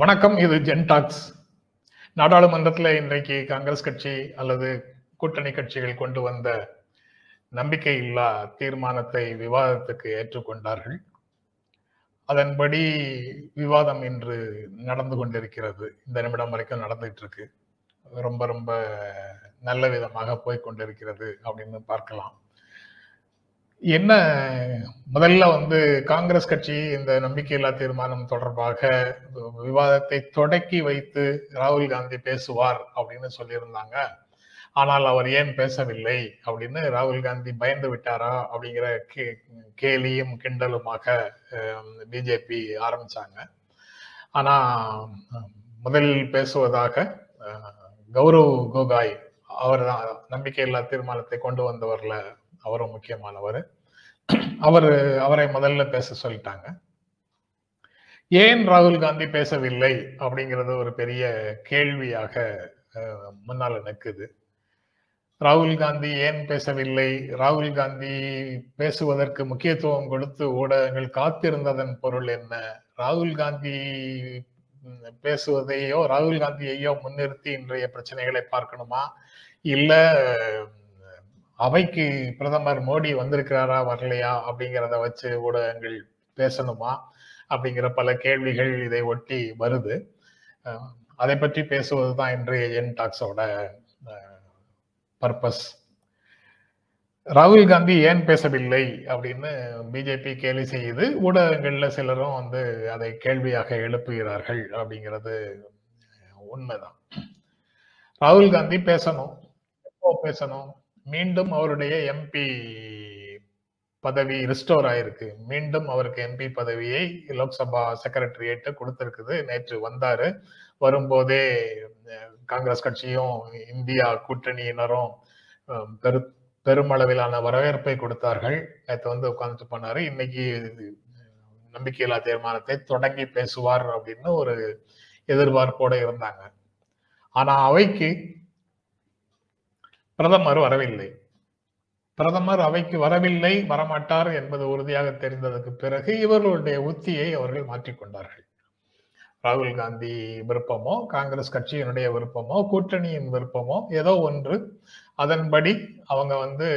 வணக்கம் இது ஜென்டாக்ஸ் நாடாளுமன்றத்தில் இன்றைக்கு காங்கிரஸ் கட்சி அல்லது கூட்டணி கட்சிகள் கொண்டு வந்த நம்பிக்கை இல்லா தீர்மானத்தை விவாதத்துக்கு ஏற்றுக்கொண்டார்கள். அதன்படி விவாதம் இன்று நடந்து கொண்டிருக்கிறது. இந்த நிமிடம் வரைக்கும் நடந்துட்டு இருக்கு ரொம்ப ரொம்ப நல்ல விதமாக போய்கொண்டிருக்கிறது அப்படின்னு பார்க்கலாம். என்ன முதல்ல வந்து காங்கிரஸ் கட்சி இந்த நம்பிக்கையில்லா தீர்மானம் தொடர்பாக விவாதத்தை தொடக்கி வைத்து ராகுல் காந்தி பேசுவார் அப்படின்னு சொல்லியிருந்தாங்க. ஆனால் அவர் ஏன் பேசவில்லை அப்படின்னு ராகுல் காந்தி பயந்து விட்டாரா அப்படிங்கிற கே கேலியும் கிண்டலுமாக பிஜேபி ஆரம்பிச்சாங்க. ஆனா முதலில் பேசுவதாக கௌரவ் கோகாய் அவர் தான் நம்பிக்கையில்லா தீர்மானத்தை கொண்டு வந்தவர்ல அவரும் முக்கியமானவர். அவர் அவரை முதல்ல பேச சொல்லிட்டாங்க. ஏன் ராகுல் காந்தி பேசவில்லை அப்படிங்கிறது ஒரு பெரிய கேள்வியாக முன்னால நிற்குது. ராகுல் காந்தி ஏன் பேசவில்லை? ராகுல் காந்தி பேசுவதற்கு முக்கியத்துவம் கொடுத்து ஊடகங்கள் காத்திருந்ததன் பொருள் என்ன? ராகுல் காந்தி பேசுவதையோ ராகுல் காந்தியையோ முன்னிறுத்தி இன்றைய பிரச்சனைகளை பார்க்கணுமா? இல்ல அவைக்கு பிரதமர் மோடி வந்திருக்கிறாரா வரலையா அப்படிங்கிறத வச்சு ஊடகங்கள் பேசணுமா அப்படிங்கிற பல கேள்விகள் இதை ஒட்டி வருது. அதை பற்றி பேசுவது தான் இன்றைய என் டாக்ஸோட பர்பஸ் ராகுல் காந்தி ஏன் பேசவில்லை அப்படின்னு பிஜேபி கேலி செய்யுது ஊடகங்கள்ல சிலரும் வந்து அதை கேள்வியாக எழுப்புகிறார்கள் அப்படிங்கிறது உண்மைதான். ராகுல் காந்தி பேசணும். எப்போ பேசணும்? மீண்டும் அவருடைய எம்பி பதவி ரிஸ்டோர் ஆயிருக்கு. மீண்டும் அவருக்கு எம்பி பதவியை லோக்சபா செக்ரட்டரியேட்டு கொடுத்திருக்குது. நேற்று வந்தாரு. வரும்போதே காங்கிரஸ் கட்சியும் இந்தியா கூட்டணியினரும் பெரு பெருமளவிலான வரவேற்பை கொடுத்தார்கள். நேற்று வந்து உட்காந்துட்டு பண்ணார் இன்னைக்கு நம்பிக்கையில்லா தீர்மானத்தை தொடங்கி பேசுவார் அப்படின்னு ஒரு எதிர்பார்ப்போட இருந்தாங்க. ஆனா அவைக்கு பிரதமர் வரவில்லை. பிரதமர் அவைக்கு வரவில்லை வரமாட்டார் என்பது உறுதியாக தெரிந்ததற்கு பிறகு இவர்களுடைய உத்தியை அவர்கள் மாற்றிக்கொண்டார்கள் ராகுல் காந்தி விருப்பமோ காங்கிரஸ் கட்சியினுடைய விருப்பமோ கூட்டணியின் விருப்பமோ ஏதோ ஒன்று. அதன்படி அவங்க வந்து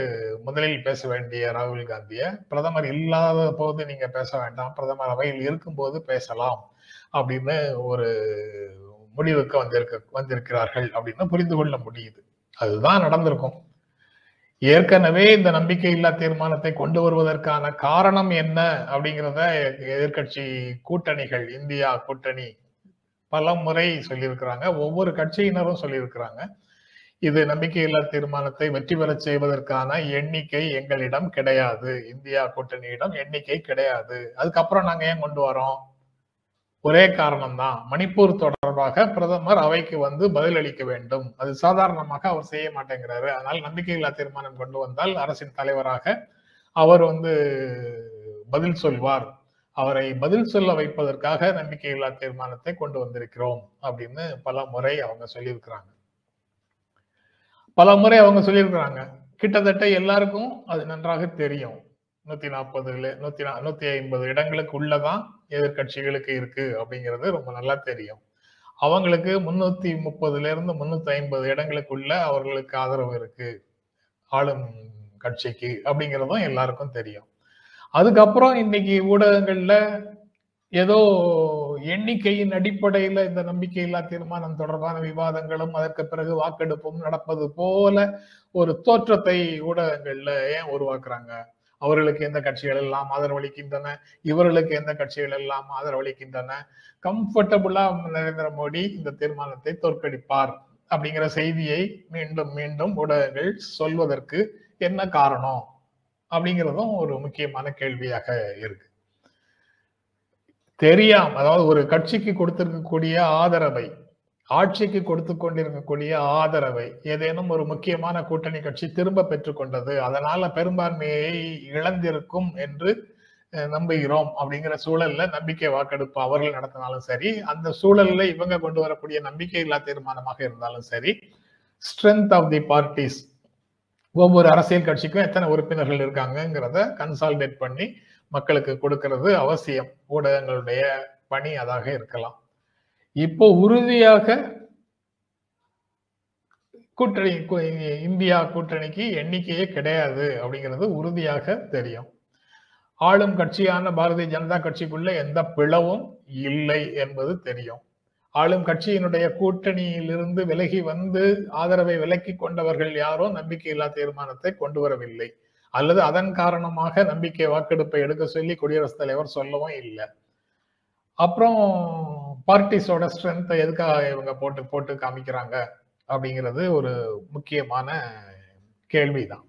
முதலில் பேச வேண்டிய ராகுல் காந்திய பிரதமர் இல்லாத போது நீங்க பேச வேண்டாம் பிரதமர் அவையில் இருக்கும்போது பேசலாம் அப்படின்னு ஒரு முடிவுக்கு வந்திருக்க வந்திருக்கிறார்கள் அப்படின்னு புரிந்து கொள்ள முடியுது. அதுதான் நடந்திருக்கும். ஏற்கனவே இந்த நம்பிக்கையில்லா தீர்மானத்தை கொண்டு வருவதற்கான காரணம் என்ன அப்படிங்கிறத எதிர்கட்சி கூட்டணிகள் இந்தியா கூட்டணி பல முறை சொல்லியிருக்கிறாங்க. ஒவ்வொரு கட்சியினரும் சொல்லியிருக்கிறாங்க. இது நம்பிக்கையில்லா தீர்மானத்தை வெற்றி பெறச் செய்வதற்கான எண்ணிக்கை எங்களிடம் கிடையாது. இந்தியா கூட்டணியிடம் எண்ணிக்கை கிடையாது. அதுக்கப்புறம் நாங்க ஏன் கொண்டு வரோம்? ஒரே காரணம்தான். மணிப்பூர் தொடர்பாக பிரதமர் அவைக்கு வந்து பதிலளிக்க வேண்டும். அது சாதாரணமாக அவர் செய்ய மாட்டேங்கிறாரு. அதனால் நம்பிக்கையில்லா தீர்மானம் கொண்டு வந்தால் அரசின் தலைவராக அவர் வந்து பதில் சொல்வார். அவரை பதில் சொல்ல வைப்பதற்காக நம்பிக்கையில்லா தீர்மானத்தை கொண்டு வந்திருக்கிறோம் அப்படின்னு பல முறை அவங்க சொல்லியிருக்கிறாங்க. பல முறை அவங்க சொல்லியிருக்கிறாங்க. கிட்டத்தட்ட எல்லாருக்கும் அது நன்றாக தெரியும். நூத்தி நாற்பதுல நூத்தி நூத்தி ஐம்பது இடங்களுக்கு உள்ளதான் எதிர்கட்சிகளுக்கு இருக்கு அப்படிங்கிறது ரொம்ப நல்லா தெரியும். அவங்களுக்கு முன்னூத்தி முப்பதுல இருந்து முன்னூத்தி ஐம்பது இடங்களுக்குள்ள அவர்களுக்கு ஆதரவு இருக்கு. ஆளும் கட்சிக்கு அப்படிங்கிறதும் எல்லாருக்கும் தெரியும். அதுக்கப்புறம் இன்னைக்கு ஊடகங்கள்ல ஏதோ எண்ணிக்கையின் அடிப்படையில இந்த நம்பிக்கையில்லா தீர்மானம் தொடர்பான விவாதங்களும் அதற்கு பிறகு வாக்கெடுப்பும் நடப்பது போல ஒரு தோற்றத்தை ஊடகங்கள்ல ஏன் உருவாக்குறாங்க? அவர்களுக்கு எந்த கட்சிகள் எல்லாம் ஆதரவளிக்கின்றன? இவர்களுக்கு எந்த கட்சிகள் எல்லாம் ஆதரவளிக்கின்றன? கம்ஃபர்டபுளா நரேந்திர மோடி இந்த தீர்மானத்தை தோற்கடிப்பார் அப்படிங்கிற செய்தியை மீண்டும் மீண்டும் ஊடகங்கள் சொல்வதற்கு என்ன காரணம் அப்படிங்கிறதும் ஒரு முக்கியமான கேள்வியாக இருக்கு. தெரியாம அதாவது ஒரு கட்சிக்கு கொடுத்திருக்கக்கூடிய ஆதரவை ஆட்சிக்கு கொடுத்து கொண்டிருக்கக்கூடிய ஆதரவை ஏதேனும் ஒரு முக்கியமான கூட்டணி கட்சி திரும்ப பெற்றுக்கொண்டது அதனால பெரும்பான்மையை இழந்திருக்கும் என்று நம்புகிறோம் அப்படிங்கிற சூழல்ல நம்பிக்கை வாக்கெடுப்பு அவர்கள் நடத்தினாலும் சரி அந்த சூழல்ல இவங்க கொண்டு வரக்கூடிய நம்பிக்கை இல்லா தீர்மானமாக இருந்தாலும் சரி ஸ்ட்ரென்த் ஆஃப் தி பார்ட்டிஸ் ஒவ்வொரு அரசியல் கட்சிக்கும் எத்தனை உறுப்பினர்கள் இருக்காங்கிறத கன்சால்டேட் பண்ணி மக்களுக்கு கொடுக்கறது அவசியம். ஊடகங்களுடைய பணி அதாக இருக்கலாம். இப்போ உறுதியாக கூட்டணி இந்தியா கூட்டணிக்கு எண்ணிக்கையே கிடையாது அப்படிங்கிறது உறுதியாக தெரியும். ஆளும் கட்சியான பாரதிய ஜனதா கட்சிக்குள்ள எந்த பிளவும் இல்லை என்பது தெரியும். ஆளும் கட்சியினுடைய கூட்டணியிலிருந்து விலகி வந்து ஆதரவை விலக்கி கொண்டவர்கள் யாரோ நம்பிக்கையில்லா தீர்மானத்தை கொண்டு வரவில்லை. அல்லது அதன் காரணமாக நம்பிக்கை வாக்கெடுப்பை எடுக்க சொல்லி குடியரசுத் தலைவர் சொல்லவும் இல்லை. அப்புறம் பார்ட்டிஸோட ஸ்ட்ரென்த்தை எதுக்காக இவங்க போட்டு போட்டு காமிக்கிறாங்க அப்படிங்கிறது ஒரு முக்கியமான கேள்விதான்.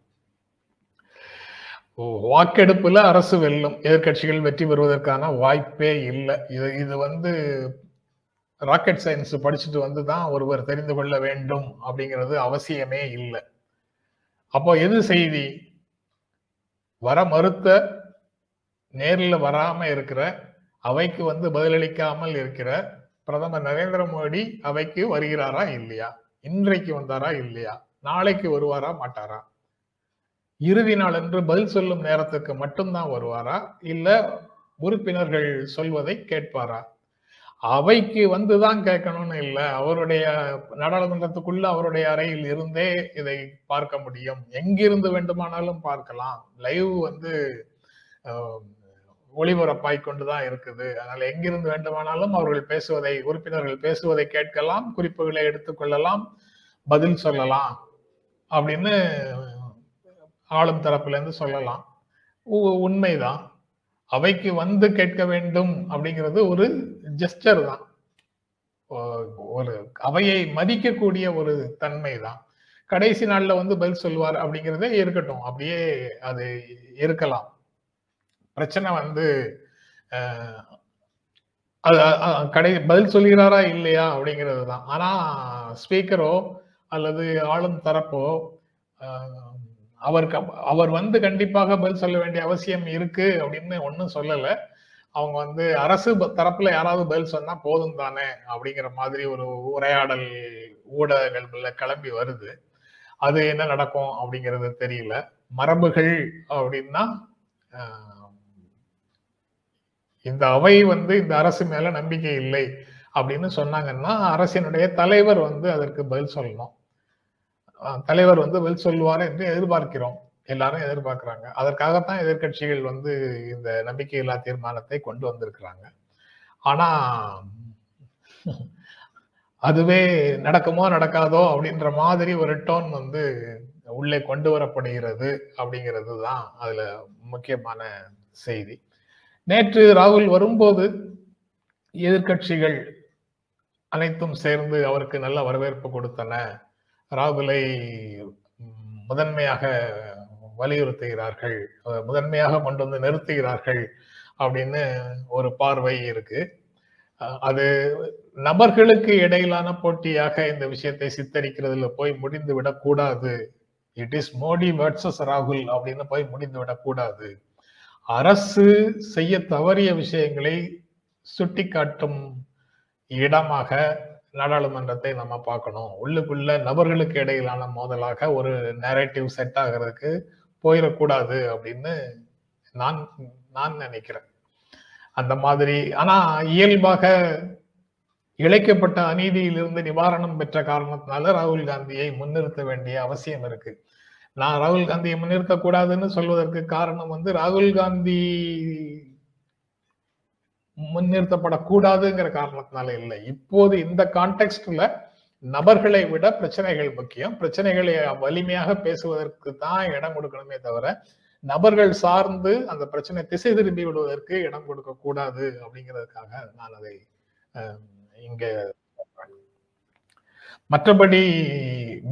வாக்கெடுப்புல அரசு வெல்லும் எதிர்க்கட்சிகள் வெற்றி பெறுவதற்கான வாய்ப்பே இல்லை. இது இது வந்து ராக்கெட் சயின்ஸ் படிச்சுட்டு வந்து தான் ஒருவர் தெரிந்து கொள்ள வேண்டும் அப்படிங்கிறது அவசியமே இல்லை. அப்போ எது செய்தி? வர மறுத்த நேரில் வராம இருக்கிற அவைக்கு வந்து பதிலளிக்காமல் இருக்கிற பிரதமர் நரேந்திர மோடி அவைக்கு வருகிறாரா இல்லையா? இன்றைக்கு வந்தாரா இல்லையா? நாளைக்கு வருவாரா மாட்டாரா? இறுதி நாள் என்று பதில் சொல்லும் நேரத்துக்கு மட்டும்தான் வருவாரா? இல்ல உறுப்பினர்கள் சொல்வதை கேட்பாரா? அவைக்கு வந்துதான் கேட்கணும்னு இல்லை அவருடைய நாடாளுமன்றத்துக்குள்ள அவருடைய அறையில் இருந்தே இதை பார்க்க முடியும். எங்கிருந்து வேண்டுமானாலும் பார்க்கலாம். லைவ் வந்து ஒளிபரப்பாய் கொண்டுதான் இருக்குது. அதனால் எங்கிருந்து வேண்டுமானாலும் அவர்கள் பேசுவதை உறுப்பினர்கள் பேசுவதை கேட்கலாம் குறிப்புகளை எடுத்துக்கொள்ளலாம் பதில் சொல்லலாம் அப்படின்னு ஆளும் தரப்புலேருந்து சொல்லலாம். உ- உண்மைதான். அவைக்கு வந்து கேட்க வேண்டும் அப்படிங்கிறது ஒரு ஜெஸ்டர் தான். ஒரு அவையை மதிக்கக்கூடிய ஒரு தன்மை தான் கடைசி நாளில் வந்து பதில் சொல்வார் அப்படிங்கிறதே இருக்கட்டும். அப்படியே அது இருக்கலாம். பிரச்சனை வந்து அது கடை பதில் சொல்கிறாரா இல்லையா அப்படிங்கிறது தான் ஆனால் ஸ்பீக்கரோ அல்லது ஆளும் தரப்போ அவர் அவர் வந்து கண்டிப்பாக பதில் சொல்ல வேண்டிய அவசியம் இருக்கு அப்படின்னு ஒன்றும் சொல்லலை. அவங்க வந்து அரசு தரப்புல யாராவது பதில் சொன்னா போதும் தானே அப்படிங்கிற மாதிரி ஒரு உரையாடல் ஊடகங்கள்ல கிளம்பி வருது. அது என்ன நடக்கும் அப்படிங்கிறது தெரியல. மரபுகள் அப்படின்னா இந்த அவை வந்து இந்த அரசு மேல நம்பிக்கை இல்லை அப்படின்னு சொன்னாங்கன்னா அரசினுடைய தலைவர் வந்து அதற்கு பதில் சொல்லணும். தலைவர் வந்து பதில் சொல்லுவார் என்று எதிர்பார்க்கிறோம். எல்லாரும் எதிர்பார்க்கிறாங்க. அதற்காகத்தான் எதிர்க்கட்சிகள் வந்து இந்த நம்பிக்கையில்லா தீர்மானத்தை கொண்டு வந்திருக்கிறாங்க. ஆனா அதுவே நடக்குமோ நடக்காதோ அப்படின்ற மாதிரி ஒரு டோன் வந்து உள்ளே கொண்டு வரப்படுகிறது அப்படிங்கிறது தான் அதுல முக்கியமான செய்தி. நேற்று ராகுல் வரும்போது எதிர்க்கட்சிகள் அனைத்தும் சேர்ந்து அவருக்கு நல்ல வரவேற்பு கொடுத்தன. ராகுலை முதன்மையாக வலியுறுத்துகிறார்கள். முதன்மையாக கொண்டு வந்து நிறுத்துகிறார்கள் அப்படின்னு ஒரு பார்வை இருக்கு. அது நபர்களுக்கு இடையிலான போட்டியாக இந்த விஷயத்தை சித்தரிக்கிறதுல போய் முடிந்து விடக்கூடாது இட் இஸ் மோடி வர்சஸ் ராகுல் அப்படின்னு போய் முடிந்து விடக்கூடாது அரசு செய்ய தவறிய விஷயங்களை சுட்டிக்காட்டும் இடமாக நாடாளுமன்றத்தை நம்ம பார்க்கணும். உள்ளுக்குள்ள நபர்களுக்கு இடையிலான மோதலாக ஒரு நேரட்டிவ் செட் ஆகிறதுக்கு போயிடக்கூடாது அப்படின்னு நான் நான் நினைக்கிறேன். அந்த மாதிரி ஆனா இயல்பாக இழைக்கப்பட்ட அநீதியிலிருந்து நிவாரணம் பெற்ற காரணத்தினால ராகுல் காந்தியை முன்னிறுத்த வேண்டிய அவசியம் இருக்கு. நான் ராகுல் காந்தியை முன்னிறுத்த கூடாதுன்னு சொல்வதற்கு காரணம் வந்து ராகுல் காந்தி முன்னிறுத்தப்படக்கூடாதுங்கிற காரணத்தினால இல்லை. இப்போது இந்த கான்டெக்ட்ல நபர்களை விட பிரச்சனைகள் முக்கியம். பிரச்சனைகளை வலிமையாக பேசுவதற்கு தான் இடம் கொடுக்கணுமே தவிர நபர்கள் சார்ந்து அந்த பிரச்சனை திசை திரும்பி விடுவதற்கு இடம் கொடுக்க கூடாது அப்படிங்கிறதுக்காக நான் அதை இங்க மற்றபடி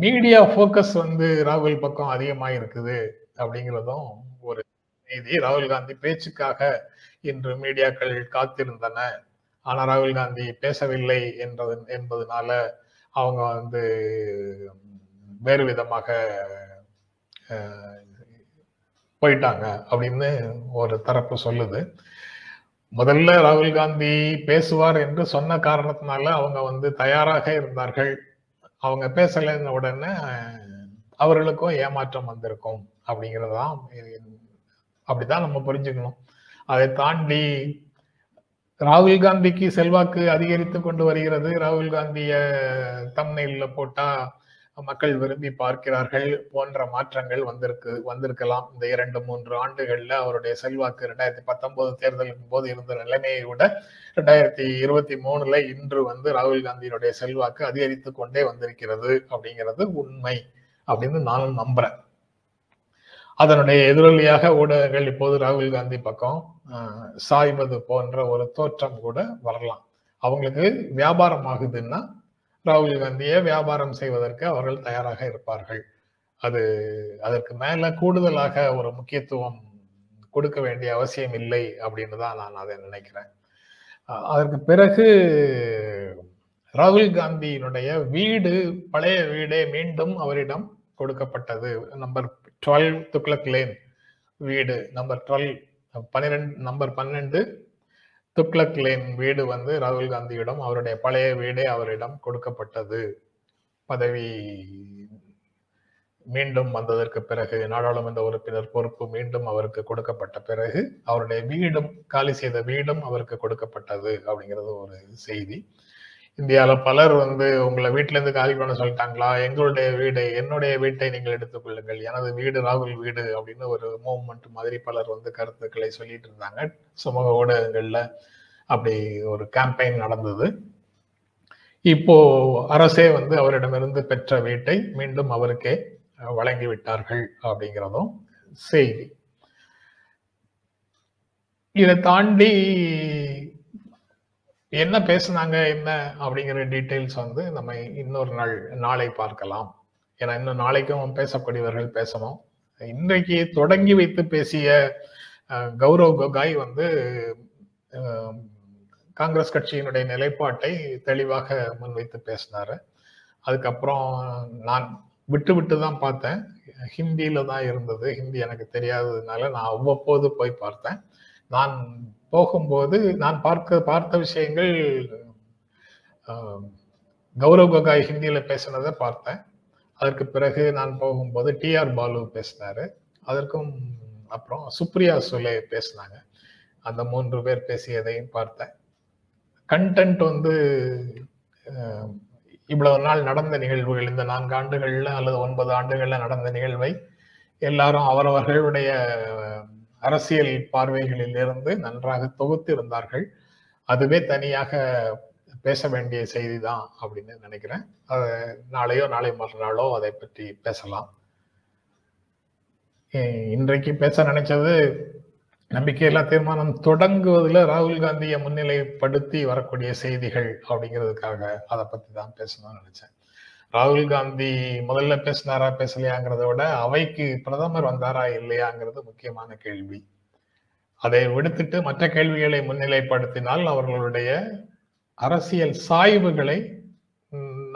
மீடியா ஃபோக்கஸ் வந்து ராகுல் பக்கம் அதிகமாக இருக்குது அப்படிங்கிறதும் ஒரு செய்தி. ராகுல் காந்தி பேச்சுக்காக இன்று மீடியாக்கள் காத்திருந்தன. ஆனா ராகுல் காந்தி பேசவில்லை என்றது என்பதனால அவங்க வந்து வேறு விதமாக அஹ், போயிட்டாங்க அப்படின்னு ஒரு தரப்பு சொல்லுது. முதல்ல ராகுல் காந்தி பேசுவார் என்று சொன்ன காரணத்தினால அவங்க வந்து தயாராக இருந்தார்கள். அவங்க பேசலைன்ன உடனே அவர்களுக்கும் ஏமாற்றம் வந்திருக்கும் அப்படிங்கறதுதான் அப்படிதான் நம்ம புரிஞ்சுக்கணும். அதை தாண்டி ராகுல் காந்திக்கு செல்வாக்கு அதிகரித்து கொண்டு வருகிறது. ராகுல் காந்திய தம்னையில் போட்டா மக்கள் விரும்பி பார்க்கிறார்கள் போன்ற மாற்றங்கள் வந்திருக்கு வந்திருக்கலாம். இந்த இரண்டு மூன்று ஆண்டுகள்ல அவருடைய செல்வாக்கு ரெண்டாயிரத்தி பத்தொன்பது தேர்தலின் போது இருந்த நிலைமையை விட ரெண்டாயிரத்தி இருபத்தி மூணுல இன்று வந்து ராகுல் காந்தியினுடைய செல்வாக்கு அதிகரித்து கொண்டே வந்திருக்கிறது அப்படிங்கிறது உண்மை அப்படின்னு நானும் நம்புறேன். அதனுடைய எதிரொலியாக ஊடகங்கள் இப்போது ராகுல் காந்தி பக்கம் சாய்வது போன்ற ஒரு தோற்றம் கூட வரலாம். அவங்களுக்கு வியாபாரம் ஆகுதுன்னா ராகுல் காந்தியை வியாபாரம் செய்வதற்கு அவர்கள் தயாராக இருப்பார்கள். அது அதற்கு மேல கூடுதலாக ஒரு முக்கியத்துவம் கொடுக்க வேண்டிய அவசியம் இல்லை அப்படின்னு தான் நான் அதை நினைக்கிறேன். அதற்கு பிறகு ராகுல் காந்தியினுடைய வீடு பழைய வீடே மீண்டும் அவரிடம் கொடுக்கப்பட்டது. நம்பர் டுவெல் துக்ளக் லேன் வீடு நம்பர் டுவெல் பன்னிரெண்டு நம்பர் பன்னெண்டு துக்ளக் லேன் வீடு வந்து ராகுல் காந்தியிடம் அவருடைய பழைய வீடே அவரிடம் கொடுக்கப்பட்டது. பதவி மீண்டும் வந்ததற்கு பிறகு நாடாளுமன்ற உறுப்பினர் பொறுப்பு மீண்டும் அவருக்கு கொடுக்கப்பட்ட பிறகு அவருடைய வீடும் காலி செய்த வீடும் அவருக்கு கொடுக்கப்பட்டது அப்படிங்கிறது ஒரு செய்தி. இந்தியாவில் பலர் வந்து உங்களை வீட்டிலேருந்து காலி பண்ண சொல்லிட்டாங்களா? எங்களுடைய வீடு என்னுடைய வீட்டை நீங்கள் எடுத்துக்கொள்ளுங்கள் எனது வீடு ராகுல் வீடு அப்படின்னு ஒரு மூவ்மெண்ட் மாதிரி பலர் வந்து கருத்துக்களை சொல்லிட்டு இருந்தாங்க. சமூக ஊடகங்களில் அப்படி ஒரு கேம்பெயின் நடந்தது. இப்போ அரசே வந்து அவரிடமிருந்து பெற்ற வீட்டை மீண்டும் அவருக்கே வழங்கி விட்டார்கள் அப்படிங்கிறதும் செய்தி. இதை தாண்டி என்ன பேசுனாங்க என்ன அப்படிங்கிற டீட்டெயில்ஸ் வந்து நம்ம இன்னொரு நாள் நாளை பார்க்கலாம். ஏன்னா இன்னும் நாளைக்கும் பேசக்கூடியவர்கள் பேசணும். இன்றைக்கு தொடங்கி வைத்து பேசிய கௌரவ் கோகாய் வந்து காங்கிரஸ் கட்சியினுடைய நிலைப்பாட்டை தெளிவாக முன்வைத்து பேசினாரு. அதுக்கப்புறம் நான் விட்டு விட்டு தான் பார்த்தேன். ஹிந்தியில தான் இருந்தது. ஹிந்தி எனக்கு தெரியாததுனால நான் அவ்வப்போது போய் பார்த்தேன். நான் போகும்போது நான் பார்க்க பார்த்த விஷயங்கள் கௌரவ் கோகாய் ஹிந்தியில் பேசினதை பார்த்தேன். அதற்கு பிறகு நான் போகும்போது டிஆர் பாலு பேசினாரு. அதற்கும் அப்புறம் சுப்ரியா சுலே பேசினாங்க. அந்த மூன்று பேர் பேசியதையும் பார்த்தேன். கண்டென்ட் வந்து இவ்வளவு நாள் நடந்த நிகழ்வுகள் இந்த நான்கு ஆண்டுகள்ல அல்லது ஒன்பது ஆண்டுகள்ல நடந்த நிகழ்வை எல்லாரும் அவரவர்களுடைய அரசியல் பார்வைகளில் இருந்து நன்றாக தொகுத்து இருந்தார்கள் அதுவே தனியாக பேச வேண்டிய செய்தி தான் அப்படின்னு நினைக்கிறேன். அது நாளையோ நாளை மறுநாளோ அதை பற்றி பேசலாம். இன்றைக்கு பேச நினைச்சது நம்பிக்கையில்லா தீர்மானம் தொடங்குவதில் ராகுல் காந்தியை முன்னிலைப்படுத்தி வரக்கூடிய செய்திகள் அப்படிங்கிறதுக்காக அதை பற்றி தான் பேசணும்னு நினைச்சேன். ராகுல் காந்தி முதல்ல பேசினாரா பேசலையாங்கிறத விட அவைக்கு பிரதமர் வந்தாரா இல்லையாங்கிறது முக்கியமான கேள்வி. அதை விடுத்துட்டு மற்ற கேள்விகளை முன்னிலைப்படுத்தினால் அவர்களுடைய அரசியல் சாய்வுகளை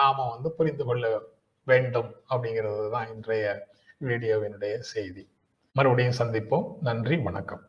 நாம வந்து புரிந்து கொள்ள வேண்டும் அப்படிங்கிறது தான் இன்றைய வீடியோவினுடைய செய்தி. மறுபடியும் சந்திப்போம். நன்றி வணக்கம்.